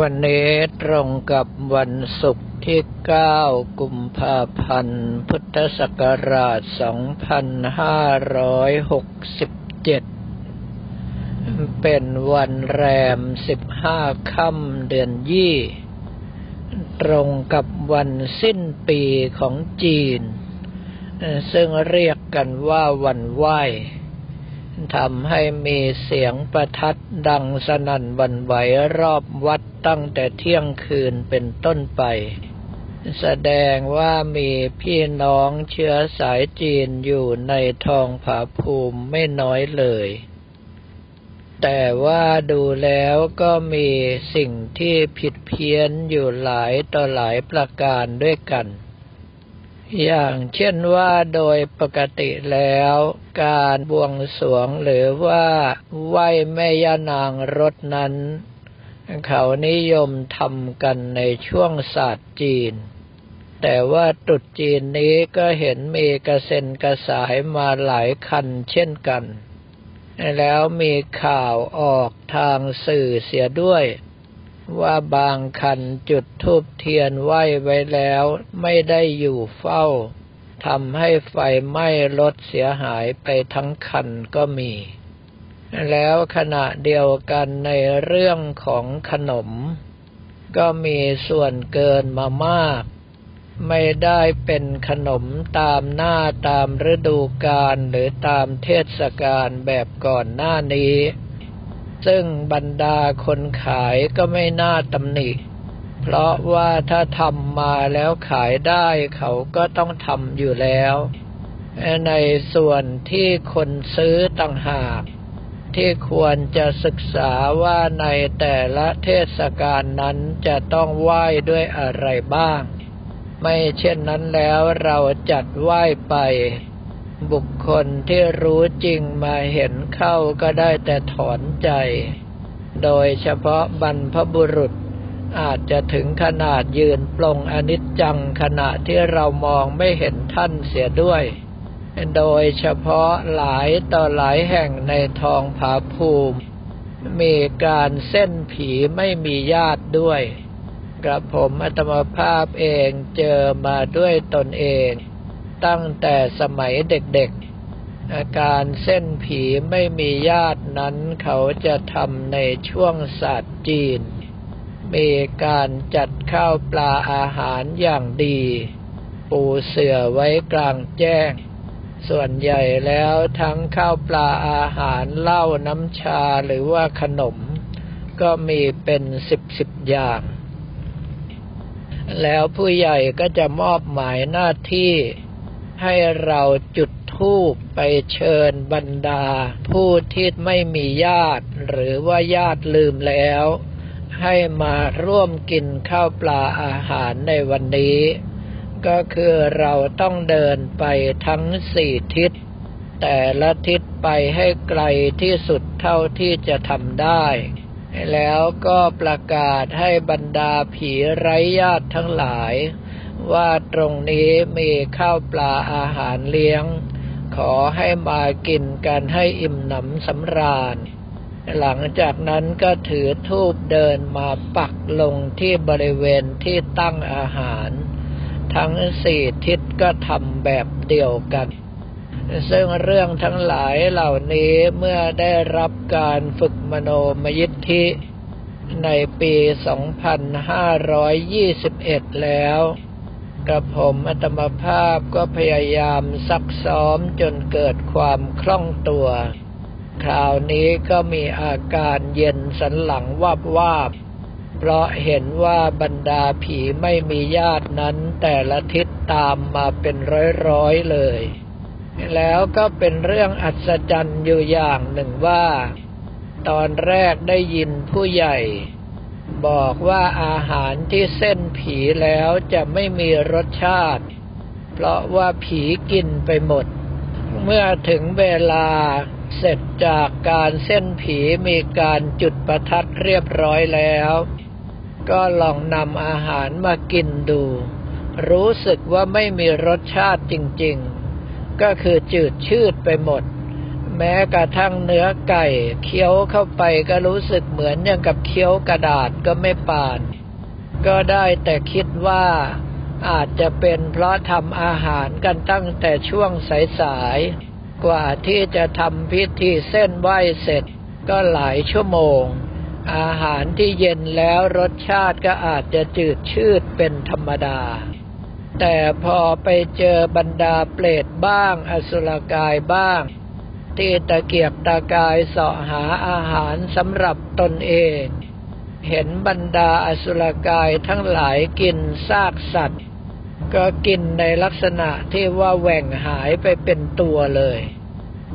วันนี้ตรงกับวันศุกร์ที่ 9 กุมภาพันธ์ พุทธศักราช 2567 เป็นวันแรม 15 ค่ำเดือนยี่ ตรงกับวันสิ้นปีของจีน ซึ่งเรียกกันว่าวันไหว้ ทำให้มีเสียงประทัดดังสนั่นบันไหวรอบวัดตั้งแต่เที่ยงคืนเป็นต้นไป แสดงว่ามีพี่น้องเชื้อสายจีนอยู่ในทองผาภูมิไม่น้อยเลยแต่ว่าดูแล้วก็มีสิ่งที่ผิดเพี้ยนอยู่หลายต่อหลายประการด้วยกัน อย่างเช่นว่าโดยปกติแล้ว การบวงสรวงหรือว่าไหว้แม่ย่านางรถนั้น เขานิยมทำกันในช่วงศาสตร์จีน แต่ว่าตุดจีนนี้ก็เห็นมีกระเซ็นกระสายมาหลายคันเช่นกัน แล้วมีข่าวออกทางสื่อเสียด้วย ว่าบางคันจุดทูบเทียนไหว้ไว้แล้ว ไม่ได้อยู่เฝ้าทำให้ไฟไหม้รถเสียหายไปทั้งคันก็มี แล้วขณะเดียวกันในเรื่องของขนม ก็มีส่วนเกินมามาก ไม่ได้เป็นขนมตามหน้าตามฤดูกาลหรือตามเทศกาลแบบก่อนหน้านี้ ซึ่งบรรดาคนขายก็ไม่น่าตำหนิ เพราะว่าถ้าทำมาแล้วขายได้เขาก็ต้องทำอยู่แล้ว ในส่วนที่คนซื้อต่างหาก ที่ควรจะศึกษาว่าในแต่ละเทศกาลนั้นจะต้องไหว้ด้วยอะไรบ้าง ไม่เช่นนั้นแล้วเราจัดไหว้ไป บุคคลที่รู้จริงมาเห็นเข้าก็ได้แต่ถอนใจ โดยเฉพาะบรรพบุรุษอาจจะถึงขนาดยืนปลงอนิจจังขณะที่เรามองไม่เห็นท่านเสียด้วย โดยเฉพาะหลายต่อหลายแห่งในทองผาภูมิ มีการเส้นผีไม่มีญาติด้วย กระผมอัตมภาพเองเจอมาด้วยตนเอง ตั้งแต่สมัยเด็กๆ อาการเส้นผีไม่มีญาตินั้นเขาจะทำในช่วงศาสตร์จีน มีการจัดข้าวปลาอาหารอย่างดี ปูเสื่อไว้กลางแจ้ง ส่วนใหญ่แล้วทั้งข้าวปลาอาหารเหล้าน้ำชาหรือว่าขนม ก็มีเป็นสิบสิบอย่างแล้วผู้ใหญ่ก็จะมอบหมายหน้าที่ ให้เราจุดธูปไปเชิญบรรดา ผู้ที่ไม่มีญาติ หรือว่าญาติลืมแล้ว ให้มาร่วมกินข้าวปลาอาหารในวันนี้ ก็คือเราต้องเดินไปทั้งสี่ทิศ แต่ละทิศไปให้ไกลที่สุดเท่าที่จะทำได้แล้วก็ประกาศให้บรรดาผีไร้ญาติทั้งหลาย ว่าตรงนี้มีข้าวปลาอาหารเลี้ยง ขอให้มากินกันให้อิ่มหนำสำราญ หลังจากนั้นก็ถือทูบเดินมาปักลงที่บริเวณที่ตั้งอาหาร ทั้งสี่ทิศก็ทำแบบเดียวกันซึ่งเรื่องทั้งหลายเหล่านี้เมื่อได้รับการฝึกมโนมยิทธิในปี 2521 แล้ว กระผมอัตมภาพก็พยายามซักซ้อมจนเกิดความคล่องตัว คราวนี้ก็มีอาการเย็นสันหลังวาบวาบเพราะเห็นว่าบรรดาผีไม่มีญาตินั้นแต่ละทิศตามมาเป็นร้อยๆเลย แล้วก็เป็นเรื่องอัศจรรย์อยู่อย่างหนึ่งว่า ตอนแรกได้ยินผู้ใหญ่ บอกว่าอาหารที่เส้นผีแล้วจะไม่มีรสชาติ เพราะว่าผีกินไปหมด เมื่อถึงเวลาเสร็จจากการเส้นผีมีการจุดประทัดเรียบร้อยแล้ว ก็ลองนำอาหารมากินดู รู้สึกว่าไม่มีรสชาติจริงๆ ก็คือจืดชืดไปหมด แม้กระทั่งเนื้อไก่เคี้ยวเข้าไปก็รู้สึกเหมือนอย่างกับเคี้ยวกระดาษก็ไม่ปาน ก็ได้แต่คิดว่าอาจจะเป็นเพราะทำอาหารกันตั้งแต่ช่วงสายๆ กว่าที่จะทำพิธีเส้นไหว้เสร็จก็หลายชั่วโมง อาหารที่เย็นแล้วรสชาติก็อาจจะจืดชืดเป็นธรรมดา แต่พอไปเจอบรรดาเปรตบ้าง อสุรกายบ้าง ที่ตะเกียบตะกายเสาะหาอาหารสำหรับตนเอง เห็นบรรดาอสุรกายทั้งหลายกินซากสัตว์ ก็กินในลักษณะที่ว่าแหว่งหายไปเป็นตัวเลย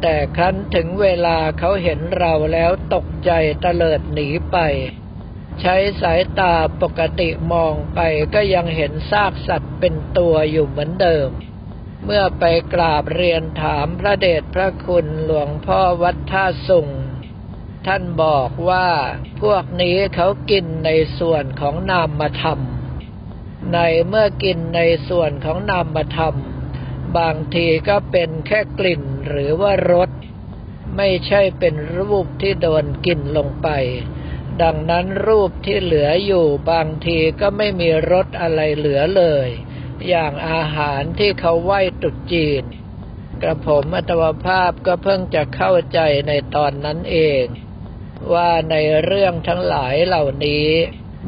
แต่ครั้นถึงเวลาเขาเห็นเราแล้วตกใจเตลิดหนีไป ใช้สายตาปกติมองไปก็ยังเห็นซากสัตว์เป็นตัวอยู่เหมือนเดิม เมื่อไปกราบเรียนถามพระเดชพระคุณหลวงพ่อวัดท่าสุงท่านบอกว่าพวกนี้เขากินในส่วนของนามธรรม ในเมื่อกินในส่วนของนามธรรม บางทีก็เป็นแค่กลิ่นหรือว่ารสไม่ใช่เป็นรูปที่โดนกินลงไป ดังนั้นรูปที่เหลืออยู่บางทีก็ไม่มีรสอะไรเหลือเลย อย่างอาหารที่เขาไหว้ตรุษจีน กระผมอัตวภาพก็เพิ่งจะเข้าใจในตอนนั้นเอง ว่าในเรื่องทั้งหลายเหล่านี้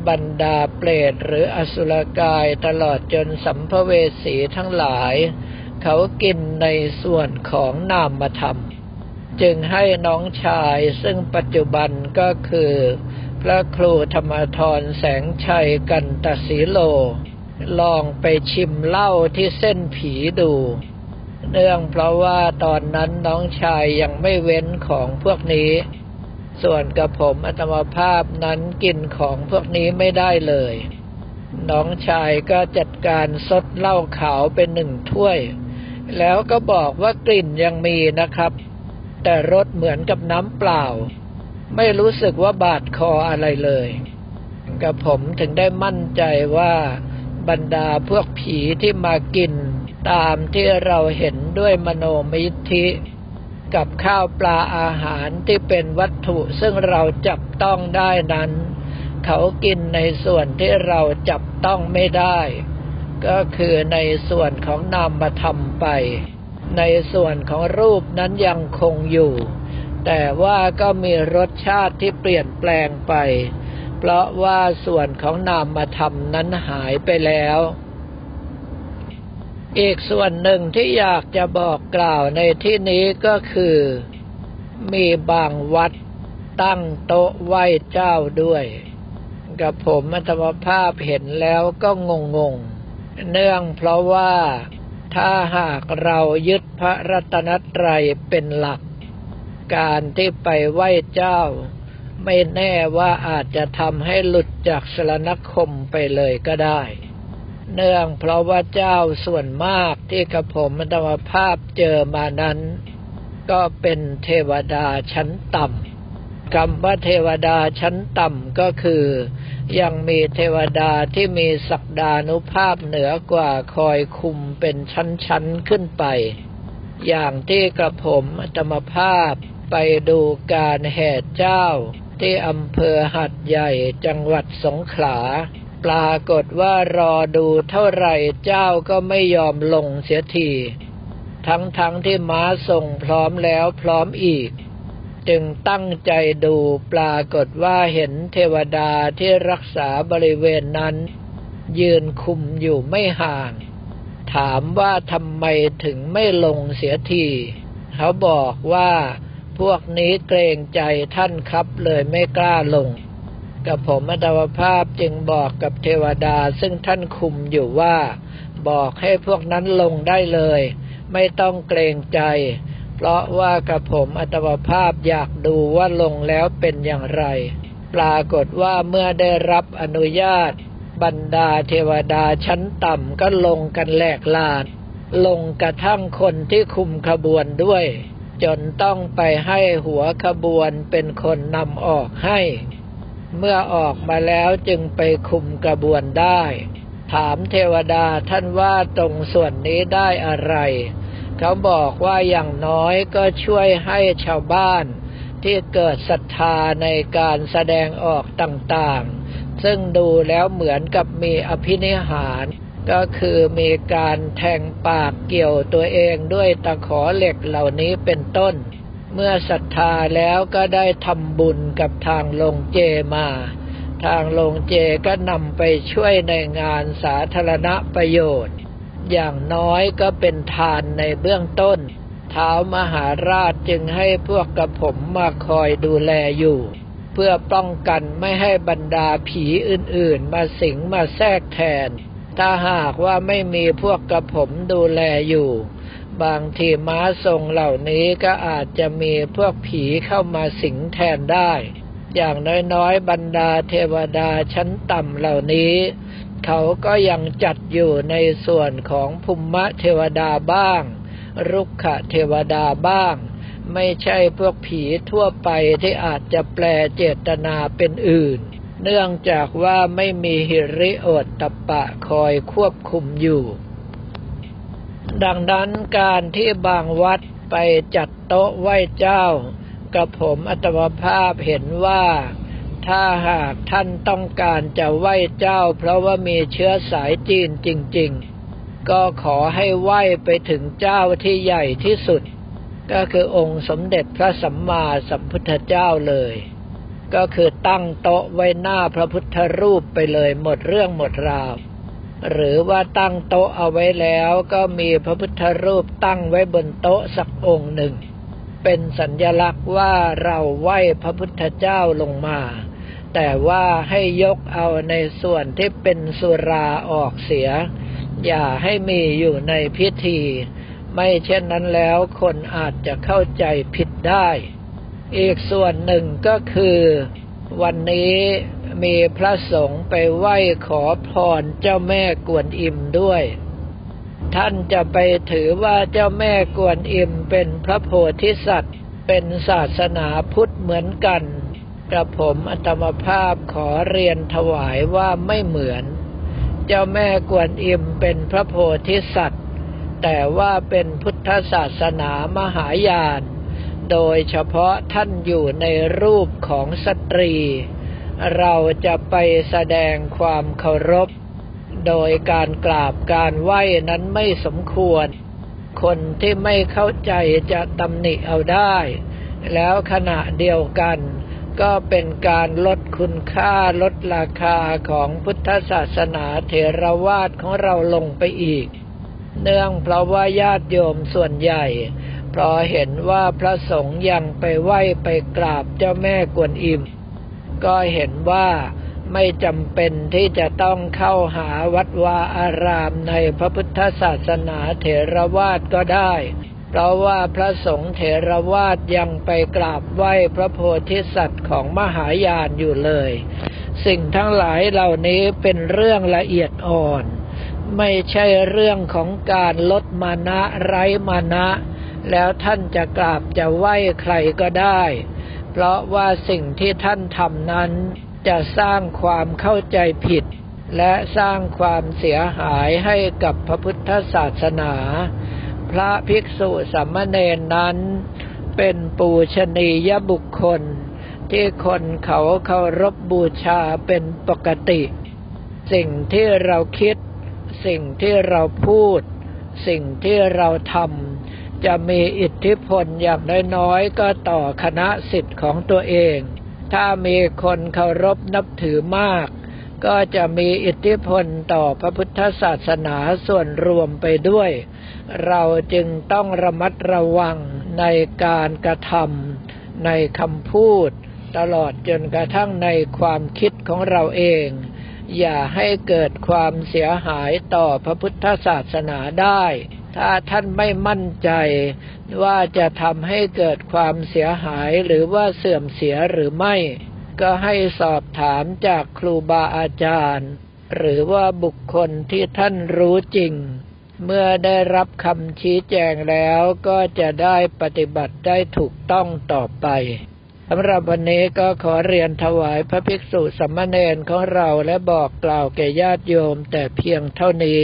บรรดาเปรตหรืออสุรกายตลอดจนสัมภเวสีทั้งหลาย เขากินในส่วนของนามธรรม จึงให้น้องชายซึ่งปัจจุบันก็คือ พระครูธรรมทรแสงชัยกันตสีโล ลองไปชิมเหล้าที่เส้นผีดู เนื่องเพราะว่าตอนนั้นน้องชายยังไม่เว้นของพวกนี้ ส่วนกับผมอัตมภาพนั้นกินของพวกนี้ไม่ได้เลย น้องชายก็จัดการซดเหล้าขาวเป็นหนึ่งถ้วย แล้วก็บอกว่ากลิ่นยังมีนะครับ แต่รสเหมือนกับน้ำเปล่า ไม่รู้สึกว่าบาดคออะไรเลย กับผมถึงได้มั่นใจว่า บรรดาพวกผีที่มากิน ตามที่เราเห็นด้วยมโนมิธิกับข้าวปลาอาหารที่เป็นวัตถุซึ่งเราจับต้องได้นั้น เขากินในส่วนที่เราจับต้องไม่ได้ ก็คือในส่วนของนามธรรมไป ในส่วนของรูปนั้นยังคงอยู่ แต่ว่าก็มีรสชาติที่เปลี่ยนแปลงไป เพราะว่าส่วนของนามธรรมนั้นหายไปแล้ว อีกส่วนหนึ่งที่อยากจะบอกกล่าวในที่นี้ก็คือ มีบางวัดตั้งโต๊ะไหว้เจ้าด้วย กับผมอัตมภาพเห็นแล้วก็งงงๆเนื่องเพราะว่าถ้าหากเรายึดพระรัตนตรัยเป็นหลัก การที่ไปไหว้เจ้า ไม่แน่ว่าอาจจะทำให้หลุดจากสรณคมไปเลยก็ได้ เนื่องเพราะว่าเจ้าส่วนมากที่กระผมธรรมภาพเจอมานั้น ก็เป็นเทวดาชั้นต่ำคำว่าเทวดาชั้นต่ำก็คือ ยังมีเทวดาที่มีศักดานุภาพเหนือกว่าคอยคุมเป็นชั้นๆขึ้นไป อย่างที่กระผมธรรมภาพไปดูการแห่เจ้า ที่อำเภอหัดใหญ่จังหวัดสงขลา ปรากฏว่ารอดูเท่าไหร่เจ้าก็ไม่ยอมลงเสียที ทั้งๆทที่ม้าส่งพร้อมแล้วพร้อมอีก จึงตั้งใจดูปรากฏว่าเห็นเทวดาที่รักษาบริเวณนั้น ยืนคุมอยู่ไม่ห่าง ถามว่าทำไมถึงไม่ลงเสียที เขาบอกว่า พวกนี้เกรงใจท่านครับเลยไม่กล้าลง กับผมอัตวภาพจึงบอกกับเทวดาซึ่งท่านคุมอยู่ว่า บอกให้พวกนั้นลงได้เลย ไม่ต้องเกรงใจ เพราะว่ากับผมอัตวภาพอยากดูว่าลงแล้วเป็นอย่างไร ปรากฏว่าเมื่อได้รับอนุญาต บรรดาเทวดาชั้นต่ำก็ลงกันแหลกลาน ลงกระทั่งคนที่คุมขบวนด้วย จนต้องไปให้หัวขบวนเป็นคนนำออกให้ เมื่อออกมาแล้วจึงไปคุมกระบวนได้ ถามเทวดาท่านว่าตรงส่วนนี้ได้อะไร เขาบอกว่าอย่างน้อยก็ช่วยให้ชาวบ้านที่เกิดศรัทธาในการแสดงออกต่างๆ ซึ่งดูแล้วเหมือนกับมีอภินิหาร ก็คือมีการแทงปากเกี่ยวตัวเองด้วยตะขอเหล็กเหล่านี้เป็นต้น เมื่อศรัทธาแล้วก็ได้ทำบุญกับทางลงเจมา ทางลงเจก็นำไปช่วยในงานสาธารณประโยชน์ อย่างน้อยก็เป็นทานในเบื้องต้นท้าวมหาราชจึงให้พวกกระผมมาคอยดูแลอยู่ เพื่อป้องกันไม่ให้บรรดาผีอื่นๆ มาสิงมาแทรกแทน ถ้าหากว่าไม่มีพวกกระผมดูแลอยู่ บางทีม้าทรงเหล่านี้ก็อาจจะมีพวกผีเข้ามาสิงแทนได้ อย่างน้อยๆ บรรดาเทวดาชั้นต่ำเหล่านี้ เขาก็ยังจัดอยู่ในส่วนของภูมิเทวดาบ้าง รุกขเทวดาบ้างไม่ใช่พวกผีทั่วไปที่อาจจะแปลเจตนาเป็นอื่น เนื่องจากว่าไม่มีหิริโอตตปะคอยควบคุมอยู่ ดังนั้นการที่บางวัดไปจัดโต๊ะไหว้เจ้า กับผมอัตมภาพเห็นว่าถ้าหากท่านต้องการจะไหว้เจ้า เพราะว่ามีเชื้อสายจีนจริง ๆ ก็ขอให้ไหว้ไปถึงเจ้าที่ใหญ่ที่สุด ก็คือองค์สมเด็จพระสัมมาสัมพุทธเจ้าเลย ก็คือตั้งโต๊ะไว้หน้าพระพุทธรูปไปเลยหมดเรื่องหมดราว หรือว่าตั้งโต๊ะเอาไว้แล้วก็มีพระพุทธรูปตั้งไว้บนโต๊ะสักองค์หนึ่ง เป็นสัญญลักษณ์ว่าเราไหว้พระพุทธเจ้าลงมา แต่ว่าให้ยกเอาในส่วนที่เป็นสุราออกเสีย อย่าให้มีอยู่ในพิธี ไม่เช่นนั้นแล้วคนอาจจะเข้าใจผิดได้ อีกส่วนหนึ่งก็คือ วันนี้มีพระสงฆ์ไปไหว้ขอพรเจ้าแม่กวนอิมด้วย ท่านจะไปถือว่าเจ้าแม่กวนอิมเป็นพระโพธิสัตว์ เป็นศาสนาพุทธเหมือนกันกระผมอัตมภาพขอเรียนถวายว่าไม่เหมือน เจ้าแม่กวนอิมเป็นพระโพธิสัตว์ แต่ว่าเป็นพุทธศาสนามหายาน โดยเฉพาะท่านอยู่ในรูปของสตรี เราจะไปแสดงความเคารพ โดยการกราบการไหว้นั้นไม่สมควร คนที่ไม่เข้าใจจะตำหนิเอาได้ แล้วขณะเดียวกัน ก็เป็นการลดคุณค่าลดราคาของพุทธศาสนาเทรวาสของเราลงไปอีก เนื่องเพราะว่าญาติโยมส่วนใหญ่ เพราะเห็นว่าพระสงฆ์ยังไปไหว้ไปกราบเจ้าแม่กวนอิม ก็เห็นว่าไม่จำเป็นที่จะต้องเข้าหาวัดวาอารามในพระพุทธศาสนาเถรวาทก็ได้ เพราะว่าพระสงฆ์เถรวาทยังไปกราบไหว้พระโพธิสัตว์ของมหายานอยู่เลย สิ่งทั้งหลายเหล่านี้เป็นเรื่องละเอียดอ่อน ไม่ใช่เรื่องของการลดมานะไร้มานะ แล้วท่านจะกราบจะไหว้ใครก็ได้ เพราะว่าสิ่งที่ท่านทำนั้น จะสร้างความเข้าใจผิด และสร้างความเสียหายให้กับพระพุทธศาสนา พระภิกษุสัมมเนนนั้น เป็นปูชนียบุคคล ที่คนเขาเคารพบบูชาเป็นปกติ สิ่งที่เราคิด สิ่งที่เราพูด สิ่งที่เราทำ จะมีอิทธิพลอย่างน้อยๆก็ต่อคณะสิทธิ์ของตัวเอง ถ้ามีคนเคารพนับถือมาก ก็จะมีอิทธิพลต่อพระพุทธศาสนาส่วนรวมไปด้วย เราจึงต้องระมัดระวังในการกระทำในคำพูด ตลอดจนกระทั่งในความคิดของเราเอง อย่าให้เกิดความเสียหายต่อพระพุทธศาสนาได้ ถ้าท่านไม่มั่นใจว่าจะทำให้เกิดความเสียหายหรือว่าเสื่อมเสียหรือไม่ ก็ให้สอบถามจากครูบาอาจารย์ หรือว่าบุคคลที่ท่านรู้จริง เมื่อได้รับคำชี้แจงแล้วก็จะได้ปฏิบัติได้ถูกต้องต่อไปสำหรับวันนี้ก็ขอเรียนถวายพระภิกษุสัมมาเนนของเราและบอกกล่าวแก่ญาติโยมแต่เพียงเท่านี้